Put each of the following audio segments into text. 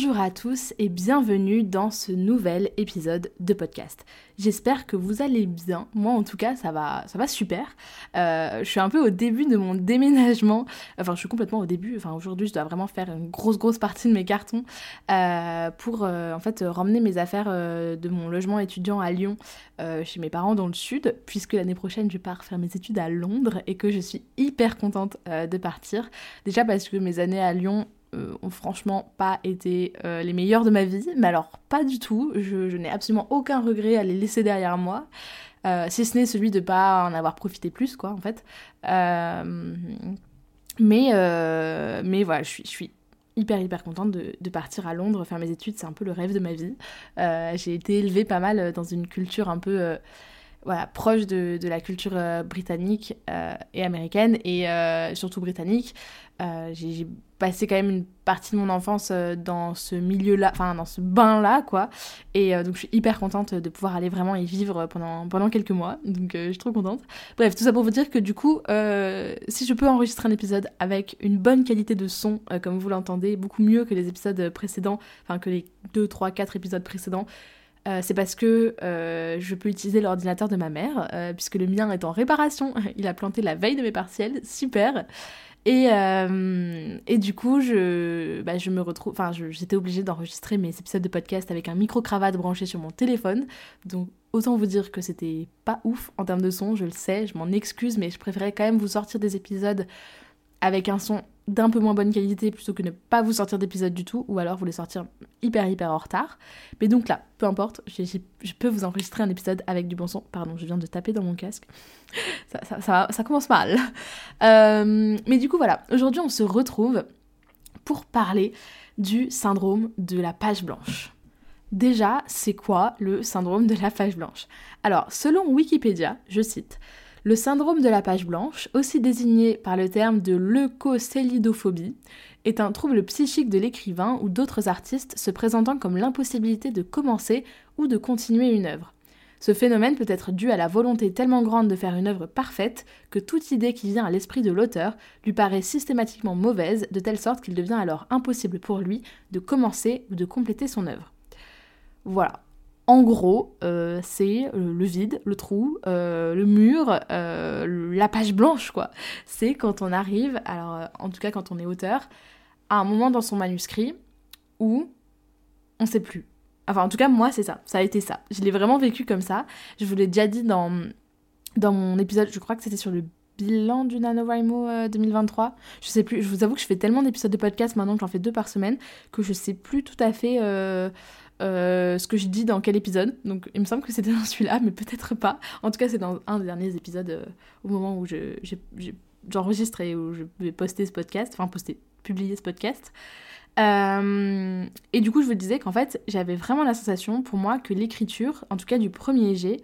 Bonjour à tous et bienvenue dans ce nouvel épisode de podcast. J'espère que vous allez bien. Moi en tout cas ça va, ça va super. Euh, je suis un peu au début de mon déménagement. Enfin je suis complètement au début. Enfin aujourd'hui je dois vraiment faire une grosse grosse partie de mes cartons euh, pour euh, en fait ramener mes affaires de mon logement étudiant à Lyon chez mes parents dans le sud puisque l'année prochaine je pars faire mes études à Londres et que je suis hyper contente de partir. Déjà parce que mes années à Lyon euh, ont franchement pas été euh, les meilleurs de ma vie, mais alors pas du tout, je, n'ai absolument aucun regret à les laisser derrière moi, euh, si ce n'est celui de pas en avoir profité plus, quoi, en fait. mais, mais voilà, je suis, hyper hyper contente de, de, partir à Londres faire mes études, c'est un peu le rêve de ma vie. J'ai été élevée pas mal dans une culture un peu voilà, proche de, de la culture britannique et américaine, et surtout britannique. j'ai passé quand même une partie de mon enfance euh, dans ce milieu-là, enfin dans ce bain-là, quoi. Et euh, donc je suis hyper contente de pouvoir aller vraiment y vivre pendant, pendant quelques mois. Donc euh, je suis trop contente. Bref, tout ça pour vous dire que du coup, si je peux enregistrer un épisode avec une bonne qualité de son, comme vous l'entendez, beaucoup mieux que les épisodes précédents, enfin que les 2, 3, 4 épisodes précédents, c'est parce que je peux utiliser l'ordinateur de ma mère, puisque le mien est en réparation. Il a planté la veille de mes partiels, super. Et, euh, et du coup, je, bah, je me retrouve. Enfin, j'étais obligée d'enregistrer mes épisodes de podcast avec un micro-cravate branché sur mon téléphone. Donc, autant vous dire que c'était pas ouf en termes de son, je le sais, je m'en excuse, mais je préférais quand même vous sortir des épisodes avec un son d'un peu moins bonne qualité plutôt que ne pas vous sortir d'épisode du tout ou alors vous les sortir hyper hyper en retard. Mais donc là, peu importe, je peux vous enregistrer un épisode avec du bon son. Pardon, je viens de taper dans mon casque. Ça, commence mal. Euh, mais du coup voilà, aujourd'hui on se retrouve pour parler du syndrome de la page blanche. Déjà, c'est quoi le syndrome de la page blanche? Alors, selon Wikipédia, je cite, le syndrome de la page blanche, aussi désigné par le terme de leucocélidophobie, est un trouble psychique de l'écrivain ou d'autres artistes se présentant comme l'impossibilité de commencer ou de continuer une œuvre. Ce phénomène peut être dû à la volonté tellement grande de faire une œuvre parfaite que toute idée qui vient à l'esprit de l'auteur lui paraît systématiquement mauvaise, de telle sorte qu'il devient alors impossible pour lui de commencer ou de compléter son œuvre. Voilà, en gros, euh, c'est euh, le vide, le trou, euh, le mur, la page blanche, quoi. C'est quand on arrive, alors en tout cas quand on est auteur, à un moment dans son manuscrit où on sait plus. Enfin, en tout cas, moi, c'est ça. Ça a été ça. Je l'ai vraiment vécu comme ça. Je vous l'ai déjà dit dans, dans mon épisode, je crois que c'était sur le bilan du NaNoWriMo 2023. Je sais plus, je vous avoue que je fais tellement d'épisodes de podcast maintenant que j'en fais deux par semaine que je sais plus tout à fait ce que je dis dans quel épisode. Donc il me semble que c'était dans celui-là, mais peut-être pas. En tout cas, c'est dans un des derniers épisodes euh, au moment où j'enregistre et où je vais poster ce podcast, enfin poster, publier ce podcast. Euh, et du coup, je vous disais qu'en fait, j'avais vraiment la sensation pour moi que l'écriture, en tout cas du premier jet,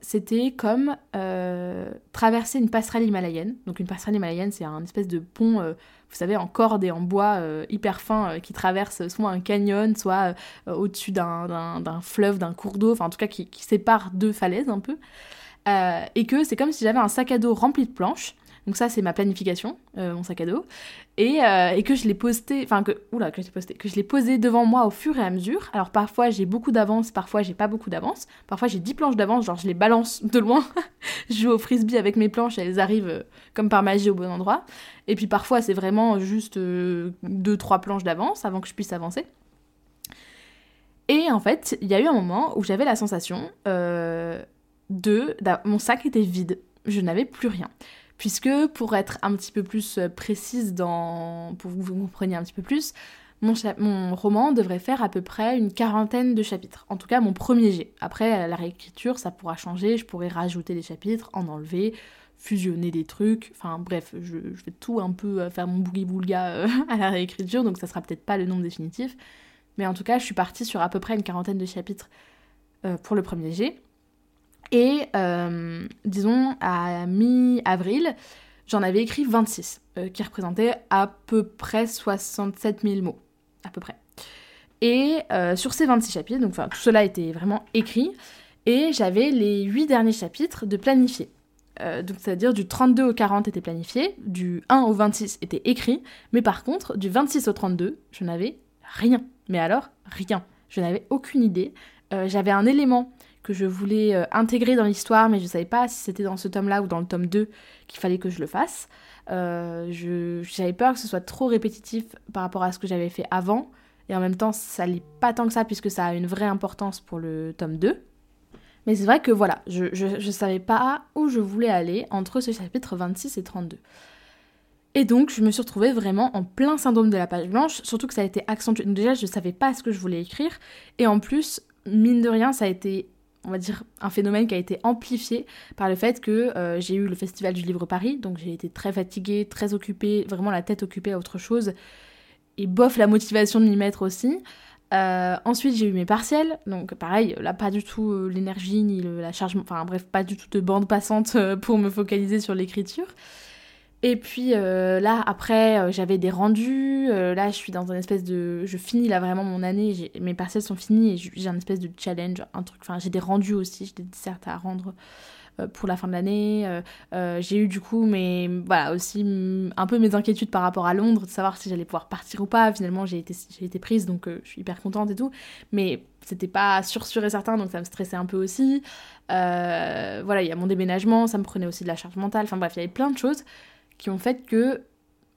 c'était comme traverser une passerelle himalayenne. Donc une passerelle himalayenne, c'est un espèce de pont vous savez, en corde et en bois euh, hyper fin euh, qui traverse soit un canyon, soit euh, au-dessus d'un fleuve, d'un cours d'eau, enfin en tout cas qui, qui, sépare deux falaises un peu. et que c'est comme si j'avais un sac à dos rempli de planches donc ça, c'est ma planification, euh, mon sac à dos. Et, euh, et que je l'ai posté, enfin que, oula, que je posté, que je l'ai posé devant moi au fur et à mesure. Alors parfois j'ai beaucoup d'avance, parfois j'ai pas beaucoup d'avance. Parfois j'ai 10 planches d'avance, genre je les balance de loin. je joue au frisbee avec mes planches, elles arrivent euh, comme par magie au bon endroit. Et puis parfois c'est vraiment juste 2-3 planches d'avance avant que je puisse avancer. Et en fait, il y a eu un moment où j'avais la sensation de... Mon sac était vide, je n'avais plus rien puisque pour être un petit peu plus euh, précise dans, pour que vous compreniez un petit peu plus, mon, mon, roman devrait faire à peu près une quarantaine de chapitres. En tout cas, mon premier jet. Après, la réécriture, ça pourra changer, je pourrais rajouter des chapitres, en enlever, fusionner des trucs. Enfin bref, je, vais tout un peu faire mon boogie-boulga à la réécriture, donc ça sera peut-être pas le nombre définitif. Mais en tout cas, je suis partie sur à peu près une quarantaine de chapitres pour le premier G. Et disons, à mi-avril, j'en avais écrit 26, qui représentaient à peu près 67 000 mots. À peu près. Et euh, sur ces 26 chapitres, donc tout cela était vraiment écrit, et j'avais les 8 derniers chapitres de planifier. Euh, donc c'est-à-dire du 32 au 40 était planifié, du 1 au 26 était écrit, mais par contre, du 26 au 32, je n'avais rien. Mais alors, rien. Je n'avais aucune idée. Euh, j'avais un élément que je voulais intégrer dans l'histoire, mais je ne savais pas si c'était dans ce tome-là ou dans le tome 2 qu'il fallait que je le fasse. j'avais peur que ce soit trop répétitif par rapport à ce que j'avais fait avant. Et en même temps, ça l'est pas tant que ça puisque ça a une vraie importance pour le tome 2. Mais c'est vrai que voilà, je, je, savais pas où je voulais aller entre ce chapitre 26 et 32. Et donc, je me suis retrouvée vraiment en plein syndrome de la page blanche, surtout que ça a été accentué. déjà, je savais pas ce que je voulais écrire. Et en plus, mine de rien, ça a été, on va dire, un phénomène qui a été amplifié par le fait que euh, j'ai eu le Festival du Livre Paris. Donc, j'ai été très fatiguée, très occupée, vraiment la tête occupée à autre chose et bof la motivation de m'y mettre aussi. Euh, ensuite, j'ai eu mes partiels, donc pareil, là pas du tout euh, l'énergie ni la charge, enfin bref, pas du tout de bande passante pour me focaliser sur l'écriture. Et puis là, après, j'avais des rendus. là, je suis dans une espèce de. Je finis là vraiment mon année. Mes partiels sont finis et j'ai un espèce de challenge, un truc. Enfin, j'ai des rendus aussi, j'ai des desserts à rendre euh, pour la fin de l'année. Euh, euh, j'ai eu du coup mais voilà, aussi un peu mes inquiétudes par rapport à Londres, de savoir si j'allais pouvoir partir ou pas. Finalement, j'ai été, été prise, donc je suis hyper contente et tout. Mais c'était pas sûr, sûr et certain, donc ça me stressait un peu aussi. voilà, il y a mon déménagement, ça me prenait aussi de la charge mentale. Enfin bref, il y avait plein de choses qui ont fait que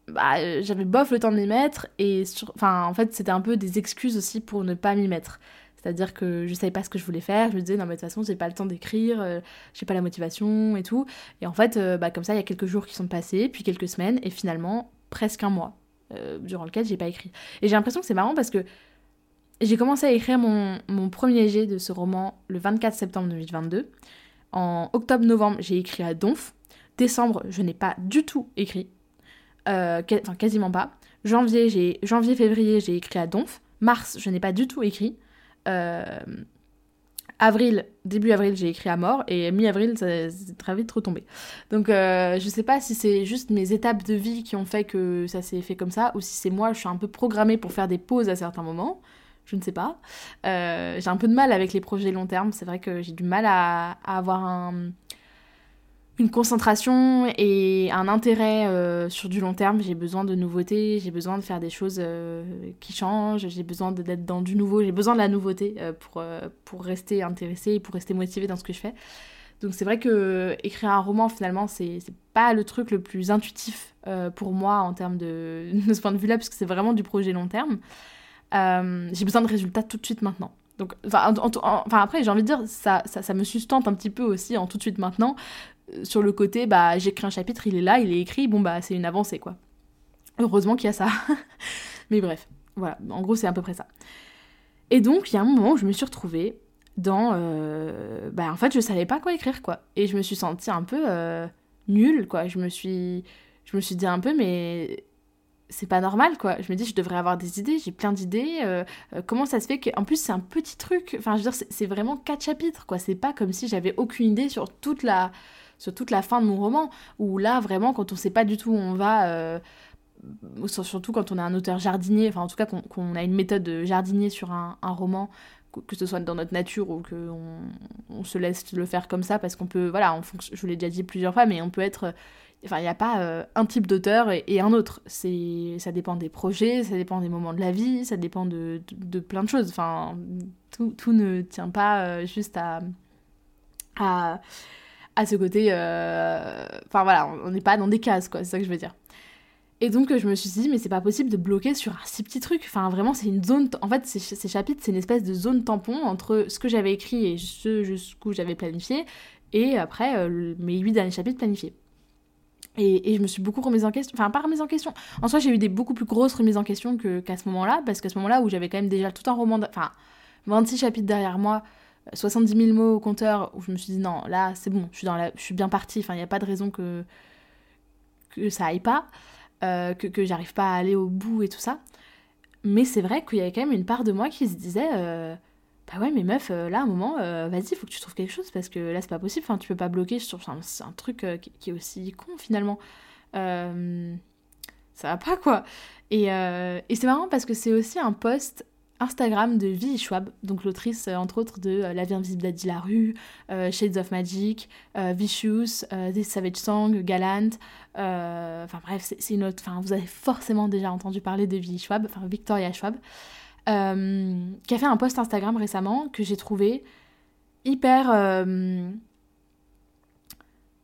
bah, j'avais bof le temps de m'y mettre et enfin en fait c'était un peu des excuses aussi pour ne pas m'y mettre c'est-à-dire que je savais pas ce que je voulais faire, je me disais non mais de toute façon j'ai pas le temps d'écrire, euh, j'ai pas la motivation et tout. Et en fait, euh, bah, comme ça il y a quelques jours qui sont passés, puis quelques semaines, et finalement presque un mois euh, durant lequel j'ai pas écrit. Et j'ai l'impression que c'est marrant parce que j'ai commencé à écrire mon, mon, premier jet de ce roman le 24 septembre 2022. En octobre-novembre j'ai écrit à Donf. Décembre je n'ai pas du tout écrit, enfin quasiment pas. Janvier, j'ai janvier-février j'ai écrit à Donf. Mars je n'ai pas du tout écrit. Euh, avril, début avril, j'ai écrit à mort et mi-avril, c'est très vite retombé. Donc euh, je sais pas si c'est juste mes étapes de vie qui ont fait que ça s'est fait comme ça ou si c'est moi, je suis un peu programmée pour faire des pauses à certains moments. Je ne sais pas. Euh, j'ai un peu de mal avec les projets long terme. C'est vrai que j'ai du mal à avoir un, une concentration et un intérêt euh, sur du long terme. J'ai besoin de nouveautés, j'ai besoin de faire des choses euh, qui changent, j'ai besoin d'être dans du nouveau, j'ai besoin de la nouveauté euh, pour, pour rester intéressé et pour rester motivé dans ce que je fais. Donc c'est vrai que écrire un roman finalement c'est pas le truc le plus intuitif pour moi en termes de, de ce point de vue là parce que c'est vraiment du projet long terme. j'ai besoin de résultats tout de suite maintenant. Donc, enfin, enfin après, j'ai envie de dire, ça, ça, ça, me sustente un petit peu aussi en tout de suite maintenant, sur le côté, bah, j'écris un chapitre, il est là, il est écrit, bon, bah, c'est une avancée, quoi. Heureusement qu'il y a ça. Mais bref, voilà, en gros, c'est à peu près ça. Et donc, il y a un moment où je me suis retrouvée dans. Euh, bah, en fait, je savais pas quoi écrire, quoi. Et je me suis sentie un peu euh, nulle, quoi. Je me suis. Je me suis dit un peu, mais c'est pas normal quoi. Je me dis je devrais avoir des idées, j'ai plein d'idées. Euh, comment ça se fait que en plus c'est un petit truc. Enfin je veux dire c'est vraiment quatre chapitres quoi. C'est pas comme si j'avais aucune idée sur toute la sur toute la fin de mon roman, où là, vraiment, quand on sait pas du tout où on va, euh, surtout quand on est un auteur jardinier, enfin en tout cas qu'on a une méthode de jardinier sur un, roman, que ce soit dans notre nature ou qu'on on se laisse le faire comme ça, parce qu'on peut, voilà, fonction, je vous l'ai déjà dit plusieurs fois, mais on peut être... Enfin, il n'y a pas euh, un type d'auteur et, un autre. C'est, ça dépend des projets, ça dépend des moments de la vie, ça dépend de, de, plein de choses. Enfin, tout, tout ne tient pas euh, juste à, à, à ce côté. Euh, enfin voilà, on n'est pas dans des cases, quoi, c'est ça que je veux dire. Et donc je me suis dit, mais c'est pas possible de bloquer sur un si petit truc. Enfin vraiment, c'est une zone. En fait, ces, chapitres, c'est une espèce de zone tampon entre ce que j'avais écrit et ce jusqu'où j'avais planifié, et après euh, mes huit derniers chapitres planifiés. Et, et, je me suis beaucoup remise en question. Enfin, pas remise en question. En soi, j'ai eu des beaucoup plus grosses remises en question qu'à ce moment-là, parce qu'à ce moment-là, où j'avais quand même déjà tout un roman. Enfin, 26 chapitres derrière moi, 70 000 mots au compteur où je me suis dit non, là c'est bon, je suis, bien partie, il n'y a pas de raison que, ça aille pas, euh, que, j'arrive pas à aller au bout et tout ça. Mais c'est vrai qu'il y avait quand même une part de moi qui se disait euh, bah ouais mais meuf là à un moment vas-y faut que tu trouves quelque chose parce que là c'est pas possible, tu peux pas bloquer sur c'est un truc qui, est aussi con finalement. ça va pas quoi. Et, et c'est marrant parce que c'est aussi un post Instagram de Vi Schwab, donc l'autrice euh, entre autres de euh, La vie invisible d'Adi Larue, euh, Shades of Magic, Vicious, This Savage Song, Galant. Enfin bref, c'est une autre. Enfin, vous avez forcément déjà entendu parler de Vi Schwab, enfin Victoria Schwab, qui a fait un post Instagram récemment que j'ai trouvé hyper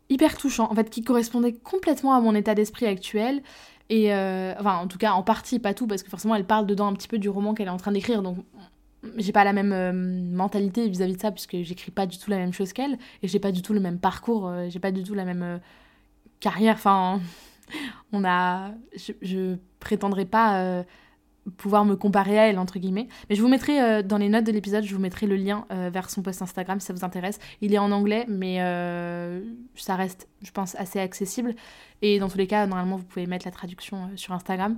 hyper touchant, en fait, qui correspondait complètement à mon état d'esprit actuel et euh, enfin, en tout cas, en partie, pas tout, parce que forcément, elle parle dedans un petit peu du roman qu'elle est en train d'écrire. Donc, j'ai pas la même euh, mentalité vis-à-vis de ça, puisque j'écris pas du tout la même chose qu'elle. Et j'ai pas du tout le même parcours, euh, j'ai pas du tout la même carrière. Enfin, on a. Je, je prétendrai pas pouvoir me comparer à elle, entre guillemets. Mais je vous mettrai euh, dans les notes de l'épisode, je vous mettrai le lien euh, vers son post Instagram si ça vous intéresse. Il est en anglais, mais euh, ça reste, je pense, assez accessible. Et dans tous les cas, normalement, vous pouvez mettre la traduction sur Instagram.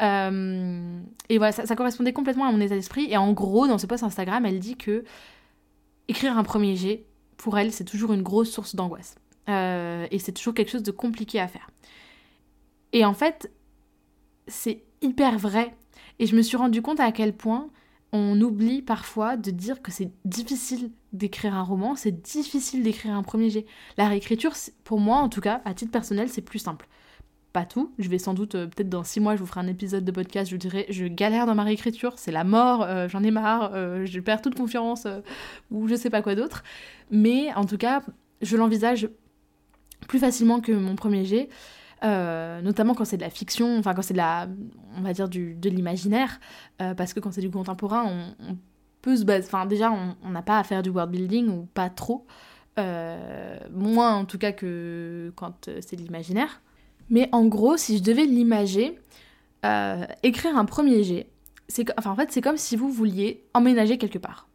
et voilà, ça, ça, correspondait complètement à mon état d'esprit. Et en gros, dans ce post Instagram, elle dit que écrire un premier jet, pour elle, c'est toujours une grosse source d'angoisse. et c'est toujours quelque chose de compliqué à faire. Et en fait, c'est hyper vrai et je me suis rendu compte à quel point on oublie parfois de dire que c'est difficile d'écrire un roman, c'est difficile d'écrire un premier jet. La réécriture, pour moi en tout cas, à titre personnel, c'est plus simple. Pas tout, je vais sans doute, euh, peut-être dans six mois, je vous ferai un épisode de podcast, je vous dirai, je galère dans ma réécriture, c'est la mort, euh, j'en ai marre, euh, je perds toute confiance, ou je sais pas quoi d'autre. Mais en tout cas, je l'envisage plus facilement que mon premier jet. Euh, notamment quand c'est de la fiction, enfin quand c'est de la, on va dire du, de l'imaginaire, euh, parce que quand c'est du contemporain, on, peut se baser, enfin déjà on n'a pas à faire du world building ou pas trop, euh, moins en tout cas que quand c'est de l'imaginaire. Mais en gros, si je devais l'imager, écrire un premier jet, c'est enfin en fait c'est comme si vous vouliez emménager quelque part.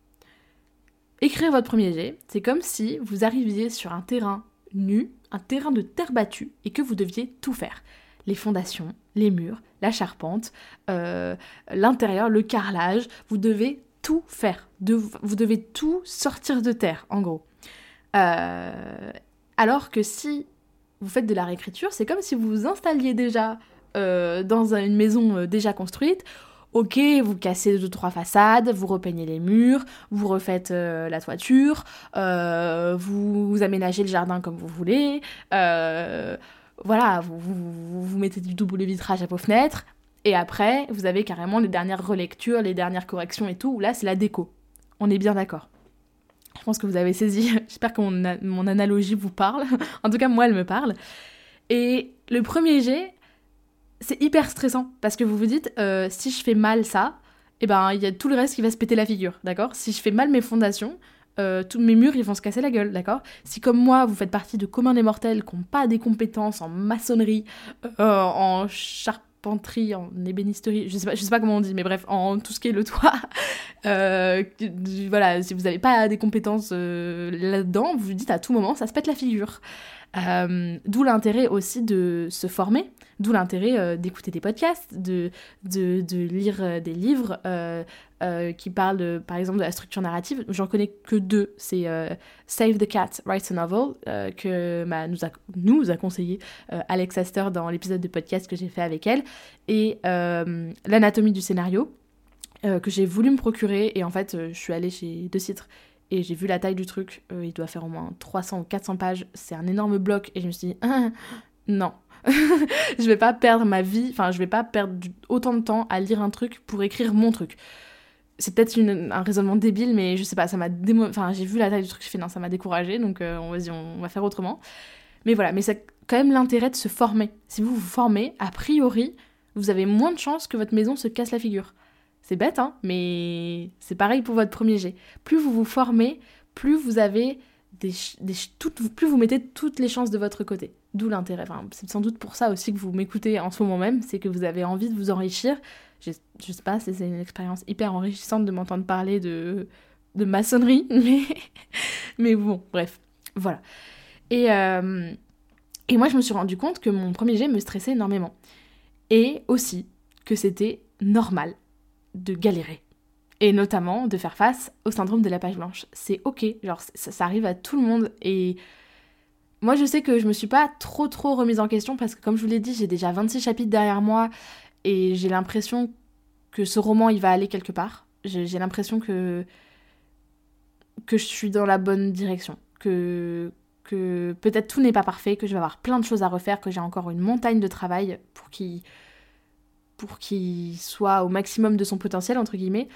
Écrire votre premier jet, c'est comme si vous arriviez sur un terrain nu un terrain de terre battue et que vous deviez tout faire. Les fondations, les murs, la charpente, euh, l'intérieur, le carrelage, vous devez tout faire. vous devez tout sortir de terre, en gros. Euh, alors que si vous faites de la réécriture, c'est comme si vous vous installiez déjà euh, dans une maison déjà construite, Ok, vous cassez deux trois façades, vous repeignez les murs, vous refaites euh, la toiture, euh, vous, aménagez le jardin comme vous voulez, euh, voilà, vous, vous, mettez du double vitrage à vos fenêtres, et après vous avez carrément les dernières relectures, les dernières corrections et tout. Là c'est la déco. On est bien d'accord. Je pense que vous avez saisi. J'espère que mon, mon analogie vous parle. en tout cas moi elle me parle. Et le premier jet, c'est hyper stressant parce que vous vous dites euh, si je fais mal ça, et eh ben il y a tout le reste qui va se péter la figure, d'accord? Si je fais mal mes fondations, euh, tous mes murs ils vont se casser la gueule, d'accord? Si comme moi vous faites partie de communs des mortels qui n'ont pas des compétences en maçonnerie, euh, en charpenterie, en ébénisterie, je sais pas, je sais pas comment on dit, mais bref, en tout ce qui est le toit, voilà, si vous n'avez pas des compétences là-dedans, vous vous dites à tout moment ça se pète la figure. D'où l'intérêt aussi de se former D'où l'intérêt euh, d'écouter des podcasts, de, de, de lire euh, des livres euh, qui parlent, par exemple, de la structure narrative. J'en connais que deux. C'est Save the Cat, Write a Novel, que bah, nous, a, conseillé Alex Astor dans l'épisode de podcast que j'ai fait avec elle, et L'anatomie du scénario, que j'ai voulu me procurer. Et en fait, je suis allée chez deux titres et j'ai vu la taille du truc, il doit faire au moins 300 ou 400 pages, c'est un énorme bloc, et je me suis dit, non, je vais pas perdre ma vie, enfin, je vais pas perdre autant de temps à lire un truc pour écrire mon truc. C'est peut-être un raisonnement débile, mais je sais pas, ça m'a. Enfin, j'ai vu la taille du truc, je fais non, ça m'a découragé, donc euh, on, va on va faire autrement. Mais voilà, mais c'est quand même l'intérêt de se former. Si vous vous formez, a priori, vous avez moins de chances que votre maison se casse la figure. C'est bête, hein, mais c'est pareil pour votre premier jet. Plus vous vous formez, plus vous avez des, des plus vous mettez toutes les chances de votre côté. D'où l'intérêt. C'est sans doute pour ça aussi que vous m'écoutez en ce moment même, c'est que vous avez envie de vous enrichir. Je, je sais pas, c'est une expérience hyper enrichissante de m'entendre parler de maçonnerie, mais, mais bon, bref, voilà. Et, euh, et moi, je me suis rendu compte que mon premier jet me stressait énormément. Et aussi que c'était normal de galérer. Et notamment de faire face au syndrome de la page blanche. C'est ok, genre ça, ça, arrive à tout le monde. Et moi je sais que je me suis pas trop trop remise en question parce que comme je vous l'ai dit, j'ai déjà 26 chapitres derrière moi et j'ai l'impression que ce roman il va aller quelque part. J'ai l'impression que je suis dans la bonne direction, que que peut-être tout n'est pas parfait, que je vais avoir plein de choses à refaire, que j'ai encore une montagne de travail pour qu'il pour qu'il soit au maximum de son potentiel entre guillemets.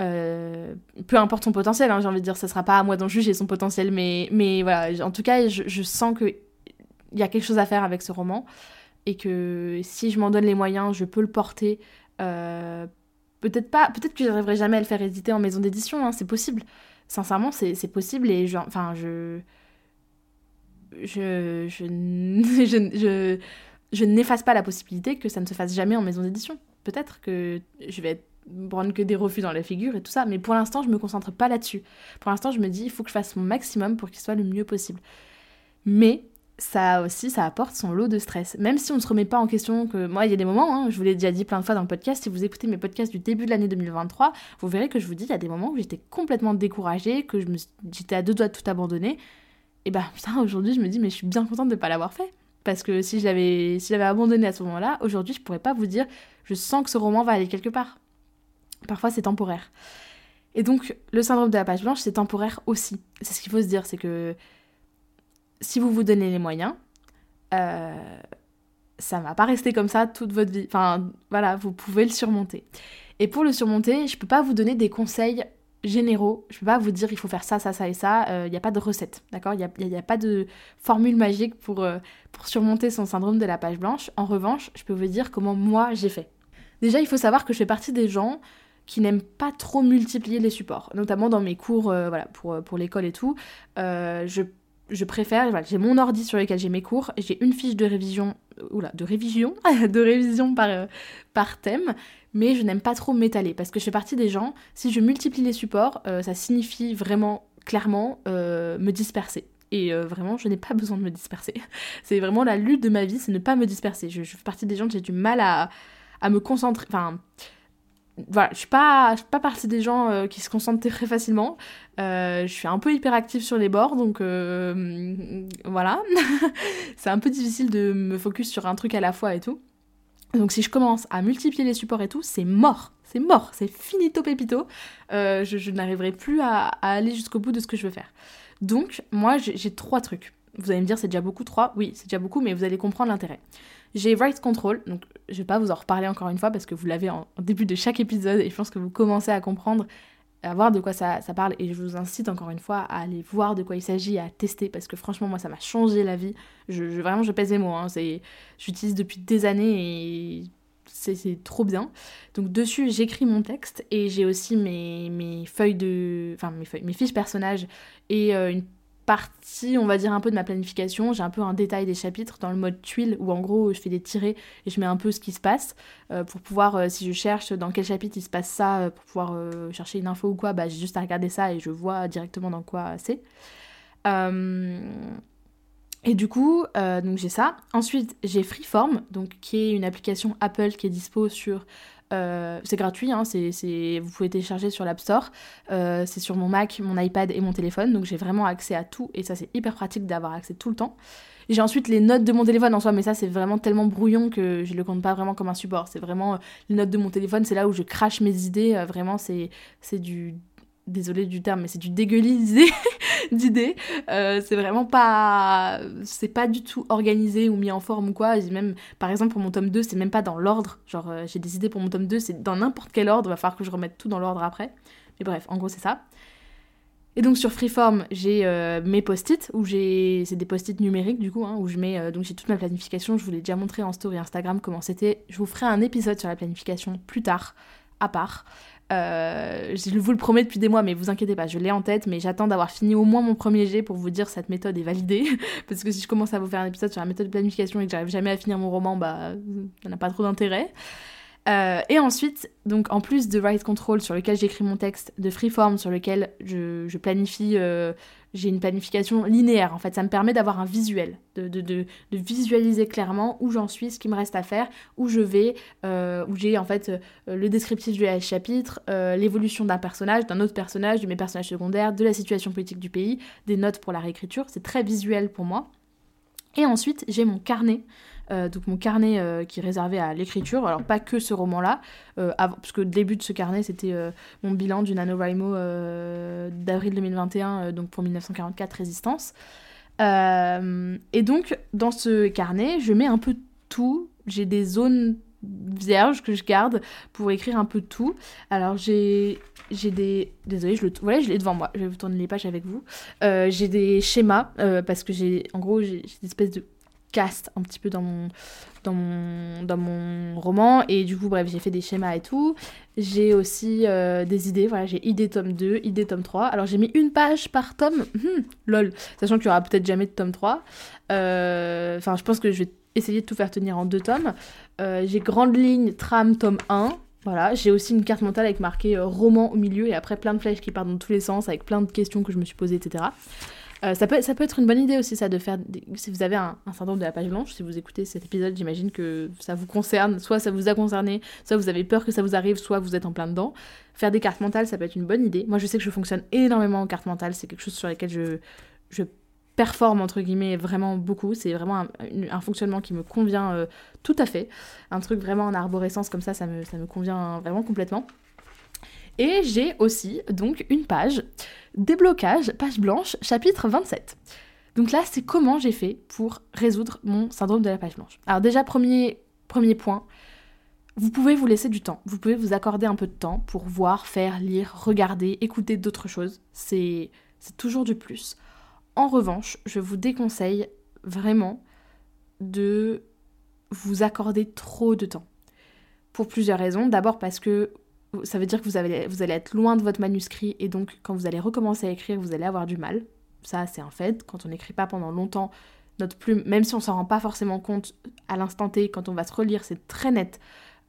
Euh, peu importe son potentiel, hein, j'ai envie de dire, ça sera pas à moi d'en juger son potentiel, mais, voilà, en tout cas, je, sens qu'il y a quelque chose à faire avec ce roman et que si je m'en donne les moyens, je peux le porter. Euh, peut-être pas, peut-être que j'arriverai jamais à le faire éditer en maison d'édition, hein, c'est possible. Sincèrement, c'est possible et je, enfin, je, je, je n'efface pas la possibilité que ça ne se fasse jamais en maison d'édition. Peut-être que je vais être prendre que des refus dans la figure et tout ça, mais pour l'instant, je me concentre pas là-dessus. Pour l'instant, je me dis, il faut que je fasse mon maximum pour qu'il soit le mieux possible. Mais ça aussi, ça apporte son lot de stress. Même si on ne se remet pas en question que moi, il y a des moments, hein, je vous l'ai déjà dit plein de fois dans le podcast, si vous écoutez mes podcasts du début de l'année 2023, vous verrez que je vous dis, il y a des moments où j'étais complètement découragée, que je me, j'étais à deux doigts de tout abandonner. Et ben putain, aujourd'hui, je me dis, mais je suis bien contente de ne pas l'avoir fait. Parce que si je l'avais abandonné à ce moment-là, aujourd'hui, je pourrais pas vous dire, je sens que ce roman va aller quelque part. Parfois, c'est temporaire. Et donc, le syndrome de la page blanche, c'est temporaire aussi. C'est ce qu'il faut se dire, c'est que si vous vous donnez les moyens, euh, ça ne va pas rester comme ça toute votre vie. Enfin, voilà, vous pouvez le surmonter. Et pour le surmonter, je ne peux pas vous donner des conseils généraux. Je ne peux pas vous dire il faut faire ça, ça, ça et ça. Il euh, n'y a pas de recette, d'accord? Il n'y a, pas de formule magique euh, pour surmonter son syndrome de la page blanche. En revanche, je peux vous dire comment moi j'ai fait. Déjà, il faut savoir que je fais partie des gens qui n'aiment pas trop multiplier les supports, notamment dans mes cours euh, voilà, pour, pour l'école et tout. Euh, je, je, préfère, j'ai mon ordi sur lequel j'ai mes cours, j'ai une fiche de révision, oula, de révision, de révision par, euh, par thème, mais je n'aime pas trop m'étaler parce que je fais partie des gens, si je multiplie les supports, ça signifie vraiment, clairement, me disperser. Et vraiment, je n'ai pas besoin de me disperser. C'est vraiment la lutte de ma vie, c'est ne pas me disperser. Je, je fais partie des gens que j'ai du mal à, à me concentrer. Enfin, voilà, je suis pas, suis pas partie des gens euh, qui se concentrent très facilement. Euh, je suis un peu hyperactive sur les bords, donc euh, voilà. c'est un peu difficile de me focus sur un truc à la fois et tout. Donc si je commence à multiplier les supports et tout, c'est mort. C'est mort, c'est finito pépito. je, je n'arriverai plus à, à aller jusqu'au bout de ce que je veux faire. Donc moi j'ai trois trucs. Vous allez me dire c'est déjà beaucoup trois Oui, c'est déjà beaucoup, mais vous allez comprendre l'intérêt. J'ai Write Control, donc je vais pas vous en reparler encore une fois parce que vous l'avez en, début de chaque épisode et je pense que vous commencez à comprendre, à voir de quoi ça, parle et je vous incite encore une fois à aller voir de quoi il s'agit, à tester parce que franchement moi ça m'a changé la vie. Je, vraiment je pèse mes mots, hein, j'utilise depuis des années et c'est trop bien. Donc dessus j'écris mon texte et j'ai aussi mes, mes, feuilles de... enfin mes, feuilles, mes fiches personnages et euh, une partie, on va dire, un peu de ma planification. J'ai un peu un détail des chapitres dans le mode tuile où en gros je fais des tirés et je mets un peu ce qui se passe euh, pour pouvoir, euh, si je cherche dans quel chapitre il se passe ça, euh, pour pouvoir chercher une info ou quoi, bah, j'ai juste à regarder ça et je vois directement dans quoi c'est. Et du coup, donc j'ai ça. Ensuite, j'ai Freeform, donc qui est une application Apple qui est dispo sur euh, c'est gratuit, hein, vous pouvez télécharger sur l'App Store. Euh, c'est sur mon Mac, mon iPad et mon téléphone, donc j'ai vraiment accès à tout et ça c'est hyper pratique d'avoir accès tout le temps. J'ai ensuite les notes de mon téléphone en soi, mais ça c'est vraiment tellement brouillon que je le compte pas vraiment comme un support. C'est vraiment euh, les notes de mon téléphone, c'est là où je crache mes idées. vraiment, c'est du désolé du terme, mais c'est du dégueulis d'idées. Euh, c'est vraiment pas. C'est pas du tout organisé ou mis en forme ou quoi. Même, par exemple, pour mon tome 2, c'est même pas dans l'ordre. Genre, euh, j'ai des idées pour mon tome 2, c'est dans n'importe quel ordre. Va falloir que je remette tout dans l'ordre après. Mais bref, en gros, c'est ça. Et donc sur Freeform, j'ai euh, mes post-it, où j'ai... c'est des post-it numériques du coup, hein, où je mets... donc j'ai toute ma planification, je vous l'ai déjà montré en story Instagram comment c'était. Je vous ferai un épisode sur la planification plus tard, à part. Euh, je vous le promets depuis des mois, mais vous inquiétez pas, je l'ai en tête, mais j'attends d'avoir fini au moins mon premier jet pour vous dire cette méthode est validée. Parce que si je commence à vous faire un épisode sur la méthode de planification et que j'arrive jamais à finir mon roman, bah ça n'a pas trop d'intérêt. et ensuite, donc en plus de Write Control sur lequel j'écris mon texte, de Freeform sur lequel je, je planifie j'ai une planification linéaire en fait. Ça me permet d'avoir un visuel, de, de, visualiser clairement où j'en suis, ce qui me reste à faire, où je vais, euh, où j'ai en fait euh, le descriptif du chapitre, euh, l'évolution d'un personnage, d'un autre personnage, de mes personnages secondaires, de la situation politique du pays, des notes pour la réécriture. C'est très visuel pour moi. Et ensuite, j'ai mon carnet euh, donc mon carnet euh, qui est réservé à l'écriture. Alors pas que ce roman-là, euh, parce que le début de ce carnet c'était mon bilan du NaNoWriMo d'avril 2021, donc pour 1944 Résistance. et donc dans ce carnet, je mets un peu tout. J'ai des zones vierges que je garde pour écrire un peu tout. Alors j'ai j'ai des désolé je le voilà je l'ai devant moi je vais vous tourner les pages avec vous j'ai des schémas parce que j'ai en gros j'ai des espèces de cast un petit peu dans mon, dans mon, dans mon roman. Et du coup, bref, j'ai fait des schémas et tout. J'ai aussi euh, des idées. Voilà, j'ai idée tome 2, idée tome 3. Alors, j'ai mis une page par tome. Hmm, lol. Sachant qu'il y aura peut-être jamais de tome 3. Euh, enfin, je pense que je vais essayer de tout faire tenir en deux tomes. Euh, j'ai grande ligne, trame, tome 1. Voilà, j'ai aussi une carte mentale avec marqué roman au milieu et après plein de flèches qui partent dans tous les sens avec plein de questions que je me suis posées, etc. Euh, ça, peut, être une bonne idée aussi, ça, de faire. Si vous avez un, syndrome de la page blanche, si vous écoutez cet épisode, j'imagine que ça vous concerne, soit ça vous a concerné, soit vous avez peur que ça vous arrive, soit vous êtes en plein dedans. Faire des cartes mentales, ça peut être une bonne idée. Moi, je sais que je fonctionne énormément en cartes mentales, c'est quelque chose sur lequel je, je performe, entre guillemets, vraiment beaucoup. C'est vraiment un, fonctionnement qui me convient euh, tout à fait. Un truc vraiment en arborescence comme ça, ça me, ça me convient vraiment complètement. Et j'ai aussi donc une page déblocage, page blanche, chapitre 27. Donc là, c'est comment j'ai fait pour résoudre mon syndrome de la page blanche. Alors déjà, premier, premier point, vous pouvez vous laisser du temps. Vous pouvez vous accorder un peu de temps pour voir, faire, lire, regarder, écouter d'autres choses. C'est toujours du plus. En revanche, je vous déconseille vraiment de vous accorder trop de temps. Pour plusieurs raisons. D'abord parce que ça veut dire que vous, allez être loin de votre manuscrit et donc quand vous allez recommencer à écrire, vous allez avoir du mal. Ça, c'est un fait. Quand on n'écrit pas pendant longtemps, notre plume, même si on s'en rend pas forcément compte à l'instant T, quand on va se relire, c'est très net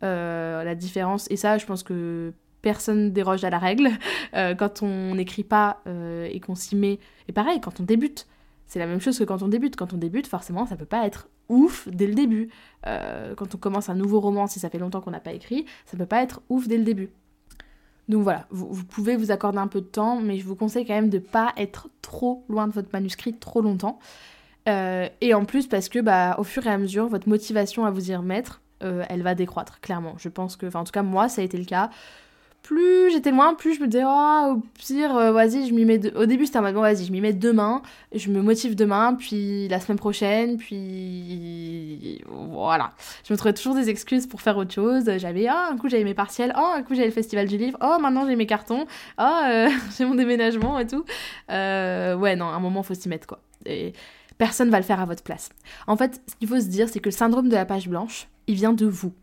euh, la différence. Et ça, je pense que personne déroge à la règle. Euh, quand on n'écrit pas euh, et qu'on s'y met, et pareil, quand on débute, c'est la même chose que quand on débute. Quand on débute, forcément, ça peut pas être ouf dès le début. Euh, quand on commence un nouveau roman, si ça fait longtemps qu'on n'a pas écrit, ça peut pas être ouf dès le début. Donc voilà, vous, pouvez vous accorder un peu de temps, mais je vous conseille quand même de pas être trop loin de votre manuscrit trop longtemps. Euh, et en plus parce que bah, au fur et à mesure, votre motivation à vous y remettre, euh, elle va décroître, clairement. Je pense que, enfin en tout cas moi, ça a été le cas plus j'étais loin, plus je me disais, oh, au pire, euh, vas-y, je m'y mets. Au début, c'était en mode, vas-y, je m'y mets demain, je me motive demain, puis la semaine prochaine, puis. Voilà. Je me trouvais toujours des excuses pour faire autre chose. J'avais, oh, un coup, j'avais mes partiels, oh, un coup, j'avais le festival du livre, oh, maintenant, j'ai mes cartons, oh, euh, j'ai mon déménagement et tout. Euh, ouais, non, à un moment, faut s'y mettre, quoi. Et personne va le faire à votre place. En fait, ce qu'il faut se dire, c'est que le syndrome de la page blanche, il vient de vous.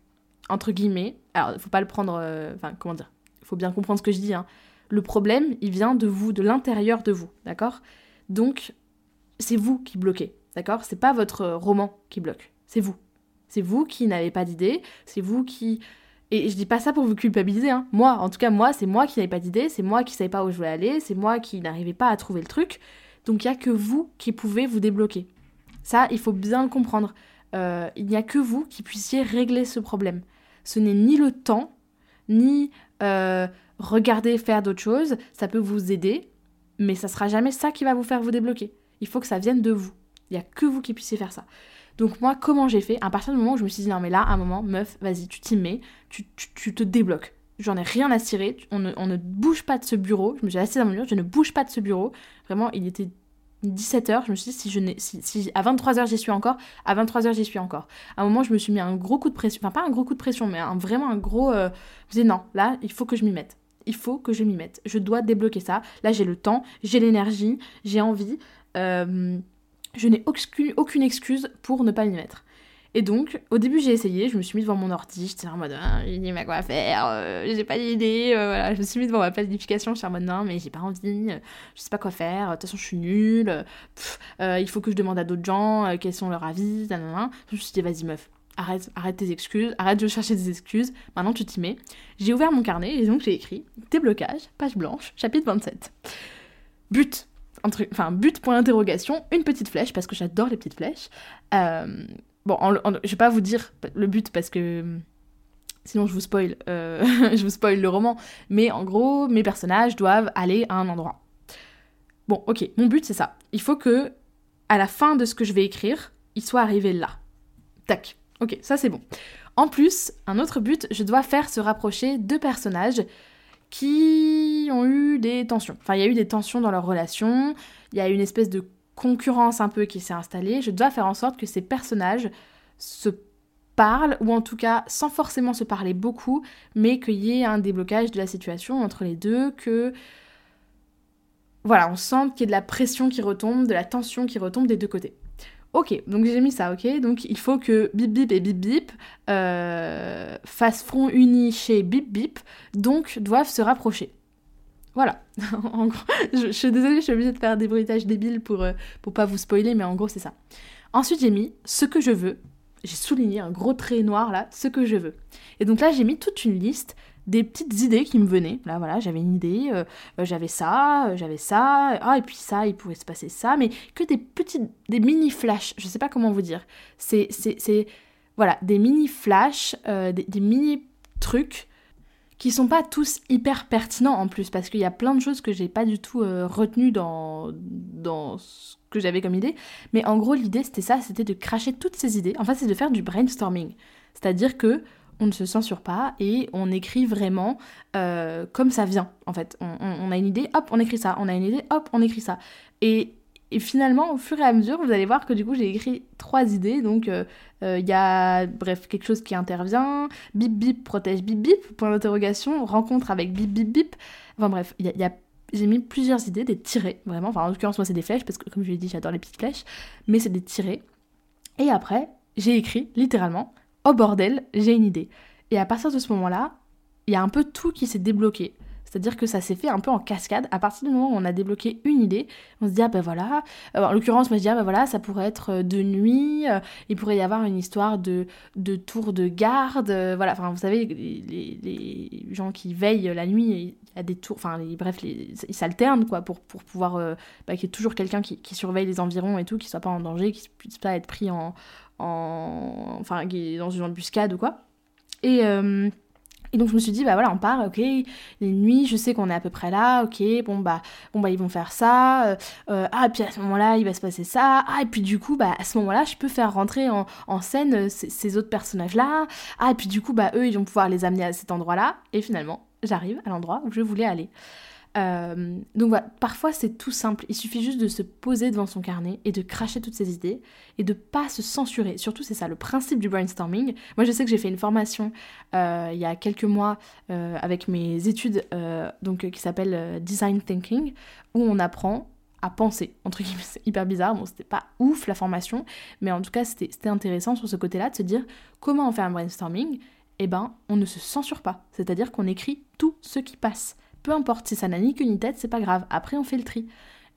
Entre guillemets. Alors, faut pas le prendre. Enfin, comment dire? Faut bien comprendre ce que je dis. Hein. Le problème, il vient de vous, de l'intérieur de vous, d'accord? Donc, c'est vous qui bloquez, d'accord? C'est pas votre roman qui bloque, c'est vous. C'est vous qui n'avez pas d'idée, c'est vous qui... Et je dis pas ça pour vous culpabiliser, hein. Moi, en tout cas, moi, c'est moi qui n'avais pas d'idée, c'est moi qui savais pas où je voulais aller, c'est moi qui n'arrivais pas à trouver le truc. Donc, il y a que vous qui pouvez vous débloquer. Ça, il faut bien le comprendre. Euh, il n'y a que vous qui puissiez régler ce problème. Ce n'est ni le temps, ni euh, regarder faire d'autres choses, ça peut vous aider, mais ça sera jamais ça qui va vous faire vous débloquer. Il faut que ça vienne de vous. Il n'y a que vous qui puissiez faire ça. Donc moi, comment j'ai fait? À partir du moment où je me suis dit, non mais là, à un moment, meuf, vas-y, tu t'y mets, tu, tu, te débloques. J'en ai rien à cirer, on ne, on ne, bouge pas de ce bureau. Je me suis assise dans mon mur, je ne bouge pas de ce bureau. Vraiment, il était 17h, je me suis dit, si je n'ai, si, à 23h j'y suis encore, à 23h j'y suis encore. À un moment, je me suis mis un gros coup de pression, enfin pas un gros coup de pression, mais un, vraiment un gros. Euh, je me disais, non, là, il faut que je m'y mette. Il faut que je m'y mette. Je dois débloquer ça. Là, j'ai le temps, j'ai l'énergie, j'ai envie. Euh, je n'ai aucune excuse pour ne pas m'y mettre. Et donc, au début, j'ai essayé, je me suis mis devant mon ordi, j'étais en mode, ah, il dit, mais quoi faire, euh, j'ai pas d'idée, euh, voilà, je me suis mis devant ma planification, j'étais en mode, non, mais j'ai pas envie, euh, je sais pas quoi faire, de toute façon, je suis nulle, il faut que je demande à d'autres gens quels sont leurs avis, nanana. Je me suis dit, vas-y, meuf, arrête, arrête tes excuses, arrête de chercher des excuses, maintenant tu t'y mets. J'ai ouvert mon carnet et donc j'ai écrit déblocage, page blanche, chapitre 27. But, enfin but point d'interrogation, une petite flèche parce que j'adore les petites flèches. Euh, bon, je vais pas vous dire le but parce que sinon je vous spoil, euh, je vous spoil le roman, mais en gros mes personnages doivent aller à un endroit. Bon, ok, mon but c'est ça. Il faut que à la fin de ce que je vais écrire, il soit arrivé là. Tac. Ok, ça c'est bon. En plus, un autre but, je dois faire se rapprocher deux personnages qui ont eu des tensions. Enfin, il y a eu des tensions dans leur relation, il y a une espèce de concurrence un peu qui s'est installée. Je dois faire en sorte que ces personnages se parlent, ou en tout cas sans forcément se parler beaucoup, mais qu'il y ait un déblocage de la situation entre les deux, que voilà, on sent qu'il y a de la pression qui retombe, de la tension qui retombe des deux côtés. Ok, donc j'ai mis ça, ok Donc il faut que Bip Bip et Bip Bip euh, fassent front uni chez Bip Bip, donc doivent se rapprocher. Voilà. en gros, je, suis désolée, je suis obligée de faire des bruitages débiles pour, euh, pour pas vous spoiler, mais en gros c'est ça. Ensuite j'ai mis ce que je veux. J'ai souligné un gros trait noir là, ce que je veux. Et donc là j'ai mis toute une liste des petites idées qui me venaient. Là, voilà, j'avais une idée, euh, euh, j'avais ça, j'avais ça, ah, et puis ça, il pourrait se passer ça, mais que des petites, des mini flashs, je sais pas comment vous dire. C'est, c'est, voilà, des mini flashs, des, mini trucs qui sont pas tous hyper pertinents en plus, parce qu'il y a plein de choses que j'ai pas du tout retenues dans, dans ce que j'avais comme idée. Mais en gros, l'idée c'était ça, c'était de cracher toutes ces idées. En fait, c'est de faire du brainstorming. C'est-à-dire que on ne se censure pas et on écrit vraiment euh, comme ça vient en fait. On, a une idée, hop, on écrit ça. On a une idée, hop, on écrit ça. Et, finalement, au fur et à mesure, vous allez voir que du coup, j'ai écrit trois idées. Donc, il euh, euh, y a, bref, quelque chose qui intervient. Bip bip protège bip bip, point d'interrogation. Rencontre avec bip bip bip. Enfin bref, il y a, j'ai mis plusieurs idées, des tirés, vraiment. Enfin, en l'occurrence, moi, c'est des flèches, parce que comme je l'ai dit, j'adore les petites flèches. Mais c'est des tirés. Et après, j'ai écrit, littéralement, oh bordel, j'ai une idée. Et à partir de ce moment-là, il y a un peu tout qui s'est débloqué. C'est-à-dire que ça s'est fait un peu en cascade. À partir du moment où on a débloqué une idée, on se dit, ah ben voilà. Euh, en l'occurrence, moi je dis, ah ben voilà, ça pourrait être euh, de nuit. Euh, il pourrait y avoir une histoire de, de tour de garde. voilà, enfin, vous savez, les, gens qui veillent la nuit, il y a des tours. Enfin, bref, ils s'alternent, quoi, pour, pour pouvoir. Bah, qu'il y ait toujours quelqu'un qui, surveille les environs et tout, qui soit pas en danger, qui puisse pas être pris en, enfin, dans une embuscade ou quoi. Et, euh, et donc je me suis dit, bah voilà, on part, ok, les nuits, je sais qu'on est à peu près là, ok, bon bah, bon bah ils vont faire ça, euh, euh, ah, et puis à ce moment-là, il va se passer ça, ah, et puis du coup, bah à ce moment-là, je peux faire rentrer en, en scène ces, autres personnages-là, ah, et puis du coup, bah eux, ils vont pouvoir les amener à cet endroit-là, et finalement, j'arrive à l'endroit où je voulais aller. Euh, donc voilà, parfois c'est tout simple. Il suffit juste de se poser devant son carnet et de cracher toutes ses idées et de pas se censurer. Surtout c'est ça le principe du brainstorming. Moi je sais que j'ai fait une formation euh, il y a quelques mois euh, avec mes études donc qui s'appelle Design Thinking où on apprend à penser. Entre guillemets, c'est hyper bizarre. Bon, c'était pas ouf la formation, mais en tout cas, c'était intéressant sur ce côté-là de se dire comment on fait un brainstorming. Eh ben, on ne se censure pas. C'est-à-dire qu'on écrit tout ce qui passe. Peu importe si ça n'a ni queue ni tête, c'est pas grave. Après, on fait le tri.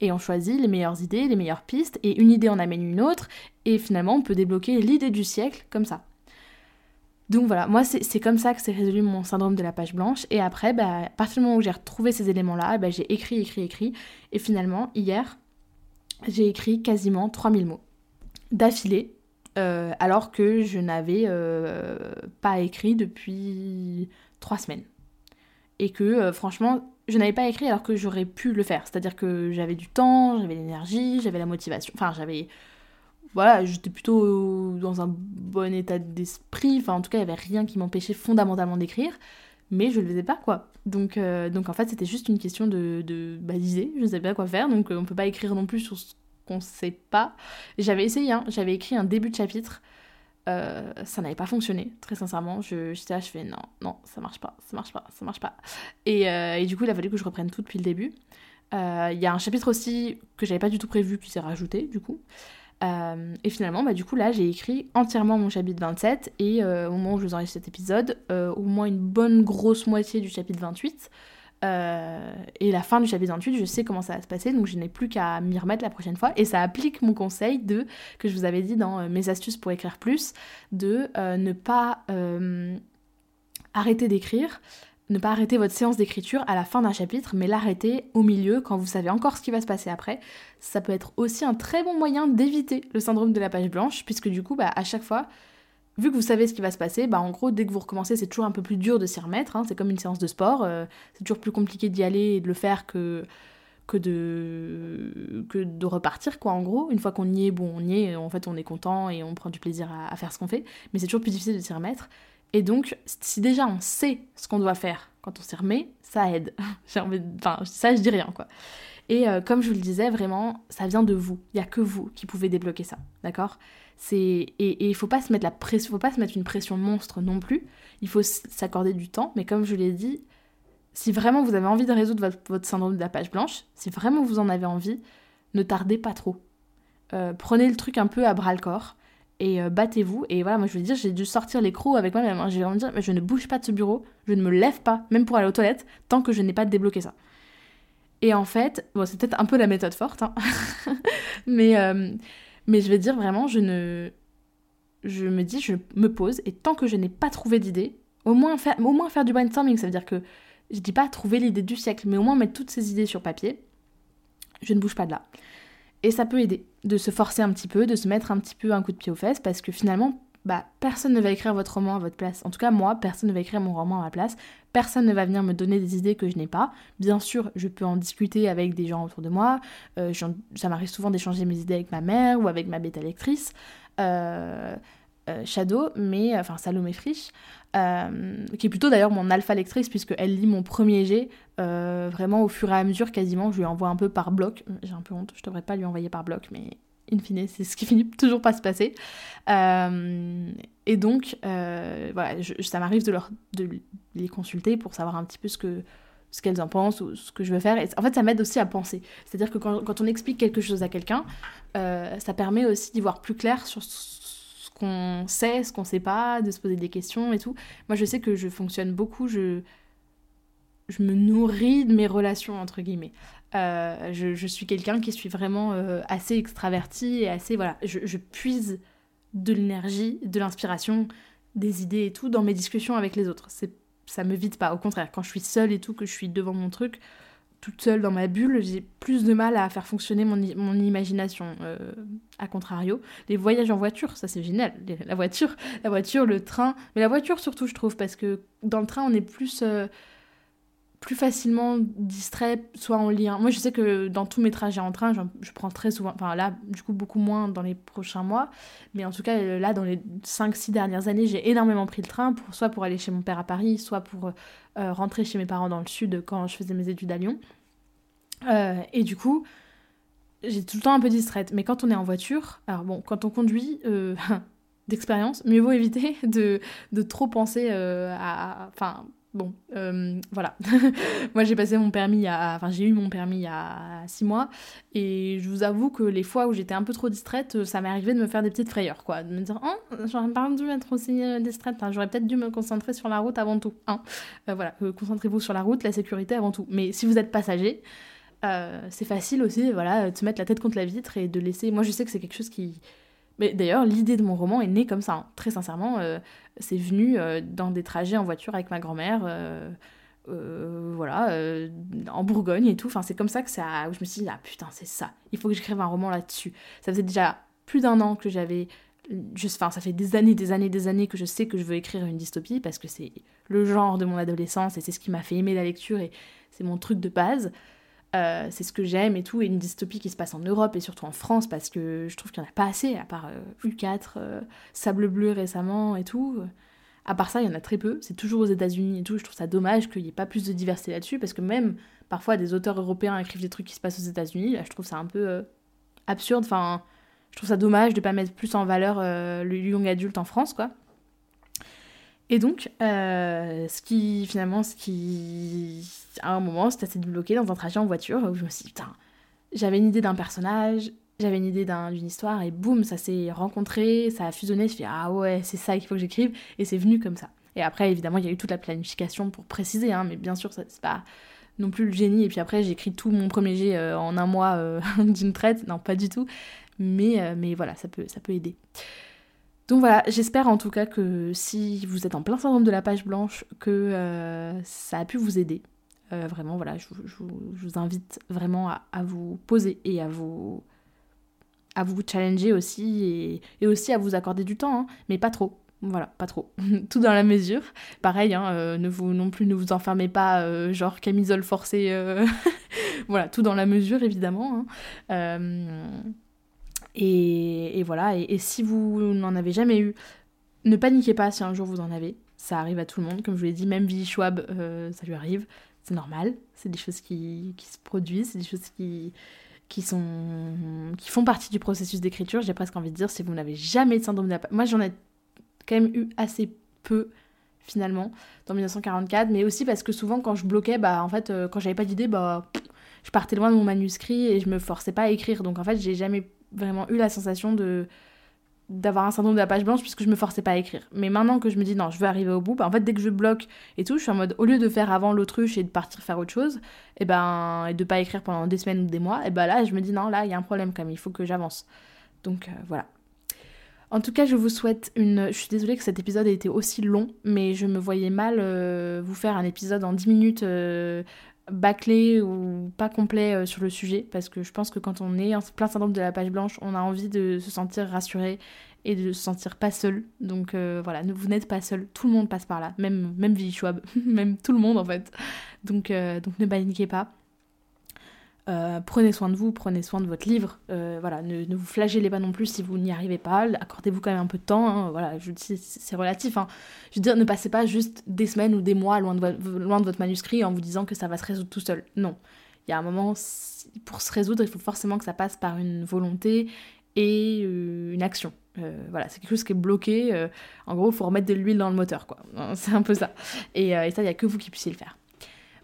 Et on choisit les meilleures idées, les meilleures pistes, et une idée en amène une autre, et finalement, on peut débloquer l'idée du siècle comme ça. Donc voilà, moi c'est comme ça que s'est résolu mon syndrome de la page blanche. Et après, bah, à partir du moment où j'ai retrouvé ces éléments-là, bah, j'ai écrit, écrit, écrit. Et finalement, hier, j'ai écrit quasiment 3000 mots d'affilée, euh, alors que je n'avais euh, pas écrit depuis trois semaines et que euh, franchement je n'avais pas écrit alors que j'aurais pu le faire. C'est-à-dire que j'avais du temps, j'avais l'énergie, j'avais la motivation. Enfin, j'avais. Voilà, j'étais plutôt dans un bon état d'esprit. Enfin, en tout cas, il n'y avait rien qui m'empêchait fondamentalement d'écrire. Mais je ne le faisais pas, quoi. Donc, euh, donc en fait, c'était juste une question de, de baliser. Je ne savais pas quoi faire. Donc, euh, on ne peut pas écrire non plus sur ce qu'on ne sait pas. J'avais essayé, hein. j'avais écrit un début de chapitre euh, ça n'avait pas fonctionné, très sincèrement. Je, j'étais là, je fais non, non, ça marche pas, ça marche pas, ça marche pas. Et, euh, et du coup, il a fallu que je reprenne tout depuis le début. Euh, il y a un chapitre aussi que j'avais pas du tout prévu qui s'est rajouté, du coup. et finalement, bah, du coup, là, j'ai écrit entièrement mon chapitre 27 et au moment où je vous enregistre cet épisode, au moins une bonne grosse moitié du chapitre 28. Et la fin du chapitre 28, je sais comment ça va se passer, donc je n'ai plus qu'à m'y remettre la prochaine fois. Et ça applique mon conseil de, que je vous avais dit dans mes astuces pour écrire plus, de ne pas arrêter d'écrire ne pas arrêter votre séance d'écriture à la fin d'un chapitre, mais l'arrêter au milieu quand vous savez encore ce qui va se passer après. Ça peut être aussi un très bon moyen d'éviter le syndrome de la page blanche, puisque du coup, bah, à chaque fois, vu que vous savez ce qui va se passer, bah, en gros, dès que vous recommencez, c'est toujours un peu plus dur de s'y remettre. Hein. C'est comme une séance de sport, euh, c'est toujours plus compliqué d'y aller et de le faire que que de que de repartir quoi en gros une fois qu'on y est bon on y est en fait on est content et on prend du plaisir à faire ce qu'on fait mais c'est toujours plus difficile de s'y remettre et donc, si déjà on sait ce qu'on doit faire quand on s'y remet, ça aide. Enfin, ça, je dis rien, quoi. Et euh, comme je vous le disais, vraiment, ça vient de vous. Il n'y a que vous qui pouvez débloquer ça, d'accord? Et il faut pas se mettre la faut pas se mettre une pression monstre non plus. Il faut s'accorder du temps. Mais comme je l'ai dit, si vraiment vous avez envie de résoudre votre, syndrome de la page blanche, si vraiment vous en avez envie, ne tardez pas trop. Euh, prenez le truc un peu à bras le corps et euh, battez-vous. Et voilà, moi je veux dire, j'ai dû sortir les crocs avec moi-même. Hein. J'ai de dire, mais je ne bouge pas de ce bureau, je ne me lève pas, même pour aller aux toilettes, tant que je n'ai pas débloqué ça. Et en fait, bon, c'est peut-être un peu la méthode forte, hein. mais, euh, mais je vais dire vraiment, je ne. Je me dis, je me pose, et tant que je n'ai pas trouvé d'idée, au moins, faire, au moins faire du brainstorming, ça veut dire que je dis pas trouver l'idée du siècle, mais au moins mettre toutes ces idées sur papier, je ne bouge pas de là. Et ça peut aider de se forcer un petit peu, de se mettre un petit peu un coup de pied aux fesses, parce que finalement, bah, personne ne va écrire votre roman à votre place. En tout cas, moi, personne ne va écrire mon roman à ma place. Personne ne va venir me donner des idées que je n'ai pas. Bien sûr, je peux en discuter avec des gens autour de moi. Euh, ça m'arrive souvent d'échanger mes idées avec ma mère ou avec ma bêta lectrice. Euh, euh, Shadow, mais enfin Salomé Frisch, qui est plutôt d'ailleurs mon alpha lectrice puisqu'elle lit mon premier jet vraiment au fur et à mesure quasiment. Je lui envoie un peu par bloc. J'ai un peu honte, je devrais pas lui envoyer par bloc, mais in c'est ce qui finit toujours pas se passer. et donc, voilà, ça m'arrive de, leur, de les consulter pour savoir un petit peu ce que ce qu'elles en pensent ou ce que je veux faire. Et en fait, ça m'aide aussi à penser. C'est-à-dire que quand, on explique quelque chose à quelqu'un, ça permet aussi d'y voir plus clair sur qu'on sait, ce qu'on sait pas, de se poser des questions et tout. Moi, je sais que je fonctionne beaucoup, je, je me nourris de mes relations, entre guillemets. Euh, je, suis quelqu'un qui suis vraiment euh, assez extraverti et assez. Voilà, je, puise de l'énergie, de l'inspiration, des idées et tout dans mes discussions avec les autres. C'est, ça me vide pas. Au contraire, quand je suis seule et tout, que je suis devant mon truc, toute seule dans ma bulle, j'ai plus de mal à faire fonctionner mon, mon imagination. Euh, à contrario, les voyages en voiture, ça c'est génial. La voiture, la voiture, le train, mais la voiture surtout, je trouve, parce que dans le train, on est plus euh, plus facilement distrait, soit en lien. Moi, je sais que dans tous mes trajets en train, je, prends très souvent, enfin là, du coup, beaucoup moins dans les prochains mois, mais en tout cas, là, dans les 5-6 dernières années, j'ai énormément pris le train, pour, soit pour aller chez mon père à Paris, soit pour euh, rentrer chez mes parents dans le sud quand je faisais mes études à Lyon. Euh, et du coup, j'ai tout le temps un peu distraite. Mais quand on est en voiture, alors bon, quand on conduit, euh, d'expérience, mieux vaut éviter de, de trop penser à. Enfin Bon, euh, voilà. Moi, j'ai passé mon permis à. Enfin, j'ai eu mon permis il y a six mois. Et je vous avoue que les fois où j'étais un peu trop distraite, ça m'est arrivé de me faire des petites frayeurs, quoi. De me dire, oh, j'aurais pas dû être aussi euh, distraite. J'aurais peut-être dû me concentrer sur la route avant tout. Hein. Euh, voilà, concentrez-vous sur la route, la sécurité avant tout. Mais si vous êtes passager, c'est facile aussi, voilà, de se mettre la tête contre la vitre et de laisser. Moi, je sais que c'est quelque chose qui mais d'ailleurs, l'idée de mon roman est née comme ça, hein. très sincèrement. C'est venu euh, dans des trajets en voiture avec ma grand-mère, euh, voilà, en Bourgogne et tout. Enfin, c'est comme ça que ça, où je me suis dit, ah putain, c'est ça, il faut que j'écrive un roman là-dessus. Ça faisait déjà plus d'un an que j'avais. Enfin, ça fait des années, des années, des années que je sais que je veux écrire une dystopie parce que c'est le genre de mon adolescence et c'est ce qui m'a fait aimer la lecture et c'est mon truc de base. Euh, c'est ce que j'aime et tout, et une dystopie qui se passe en Europe et surtout en France parce que je trouve qu'il n'y en a pas assez, à part U4, euh, euh, Sable Bleu récemment et tout. À part ça, il y en a très peu, c'est toujours aux États-Unis et tout. Je trouve ça dommage qu'il n'y ait pas plus de diversité là-dessus parce que même parfois des auteurs européens écrivent des trucs qui se passent aux États-Unis, je trouve ça un peu absurde. Enfin, je trouve ça dommage de pas mettre plus en valeur le young adulte en France, quoi. Et donc, euh, ce qui, finalement, ce qui, à un moment, c'était assez bloqué dans un trajet en voiture où je me suis dit, putain, j'avais une idée d'un personnage, j'avais une idée d'une histoire, et boum, ça s'est rencontré, ça a fusionné, je me suis dit, ah ouais, c'est ça qu'il faut que j'écrive, et c'est venu comme ça. Et après, évidemment, il y a eu toute la planification pour préciser, hein, mais bien sûr, c'est pas non plus le génie et puis après j'écris tout mon premier jet en un mois d'une traite. Non, pas du tout. Mais, mais voilà, ça peut aider. Donc voilà, j'espère en tout cas que si vous êtes en plein syndrome de la page blanche, que ça a pu vous aider. vraiment, voilà, je, vous invite vraiment à, vous poser et à vous, à vous challenger aussi et, aussi à vous accorder du temps, hein, mais pas trop. Voilà, pas trop. Tout dans la mesure. Pareil, hein, euh, ne vous non plus ne vous enfermez pas, euh, genre camisole forcée. Euh, voilà, tout dans la mesure évidemment. Hein. Et, voilà. Et, si vous n'en avez jamais eu, ne paniquez pas si un jour vous en avez. Ça arrive à tout le monde, comme je vous l'ai dit. Même Billy Schwab, ça lui arrive. C'est normal. C'est des choses qui, qui se produisent. C'est des choses qui qui, sont, qui font partie du processus d'écriture. J'ai presque envie de dire, si vous n'avez jamais de syndrome la Moi, j'en ai quand même eu assez peu finalement dans 1944, mais aussi parce que souvent quand je bloquais, bah en fait, euh, quand j'avais pas d'idée, bah je partais loin de mon manuscrit et je me forçais pas à écrire. Donc en fait, j'ai jamais vraiment eu la sensation de d'avoir un syndrome de la page blanche puisque je me forçais pas à écrire. Mais maintenant que je me dis non, je veux arriver au bout, bah en fait dès que je bloque et tout, je suis en mode au lieu de faire avant l'autruche et de partir faire autre chose, et ben et de pas écrire pendant des semaines ou des mois, et ben là je me dis non, là il y a un problème quand même, il faut que j'avance. Donc euh, voilà. En tout cas, je vous souhaite une. Je suis désolée que cet épisode ait été aussi long, mais je me voyais mal euh, vous faire un épisode en 10 minutes euh, bâclé ou pas complet euh, sur le sujet parce que je pense que quand on est en plein syndrome de la page blanche, on a envie de se sentir rassuré et de se sentir pas seul. Donc euh, voilà, vous n'êtes pas seul, tout le monde passe par là, même même Schwab, même tout le monde en fait. Donc euh, donc ne paniquez pas. Euh, prenez soin de vous, prenez soin de votre livre. Euh, voilà, ne, vous flagellez pas non plus si vous n'y arrivez pas. Accordez-vous quand même un peu de temps. Hein. voilà, je c'est relatif. Hein. Je veux dire, ne passez pas juste des semaines ou des mois loin de, loin de votre manuscrit en vous disant que ça va se résoudre tout seul. Non, il y a un moment pour se résoudre, il faut forcément que ça passe par une volonté et euh, une action. voilà, c'est quelque chose qui est bloqué. en gros, il faut remettre de l'huile dans le moteur, quoi. C'est un peu ça. Et, et ça, il n'y a que vous qui puissiez le faire.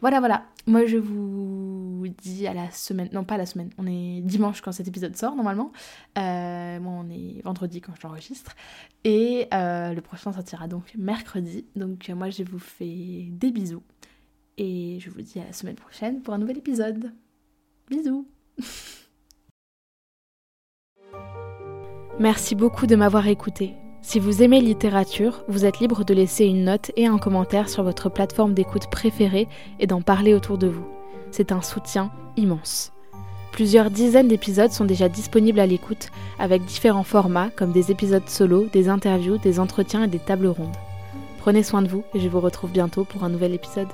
Voilà, voilà. Moi, je vous dis à la semaine. Non, pas la semaine. On est dimanche quand cet épisode sort, normalement. Euh, moi, on est vendredi quand je l'enregistre. Et euh, le prochain sortira donc mercredi. Donc, moi, je vous fais des bisous. Et je vous dis à la semaine prochaine pour un nouvel épisode. Bisous Merci beaucoup de m'avoir écouté. Si vous aimez littérature, vous êtes libre de laisser une note et un commentaire sur votre plateforme d'écoute préférée et d'en parler autour de vous. C'est un soutien immense. Plusieurs dizaines d'épisodes sont déjà disponibles à l'écoute, avec différents formats comme des épisodes solo, des interviews, des entretiens et des tables rondes. Prenez soin de vous et je vous retrouve bientôt pour un nouvel épisode.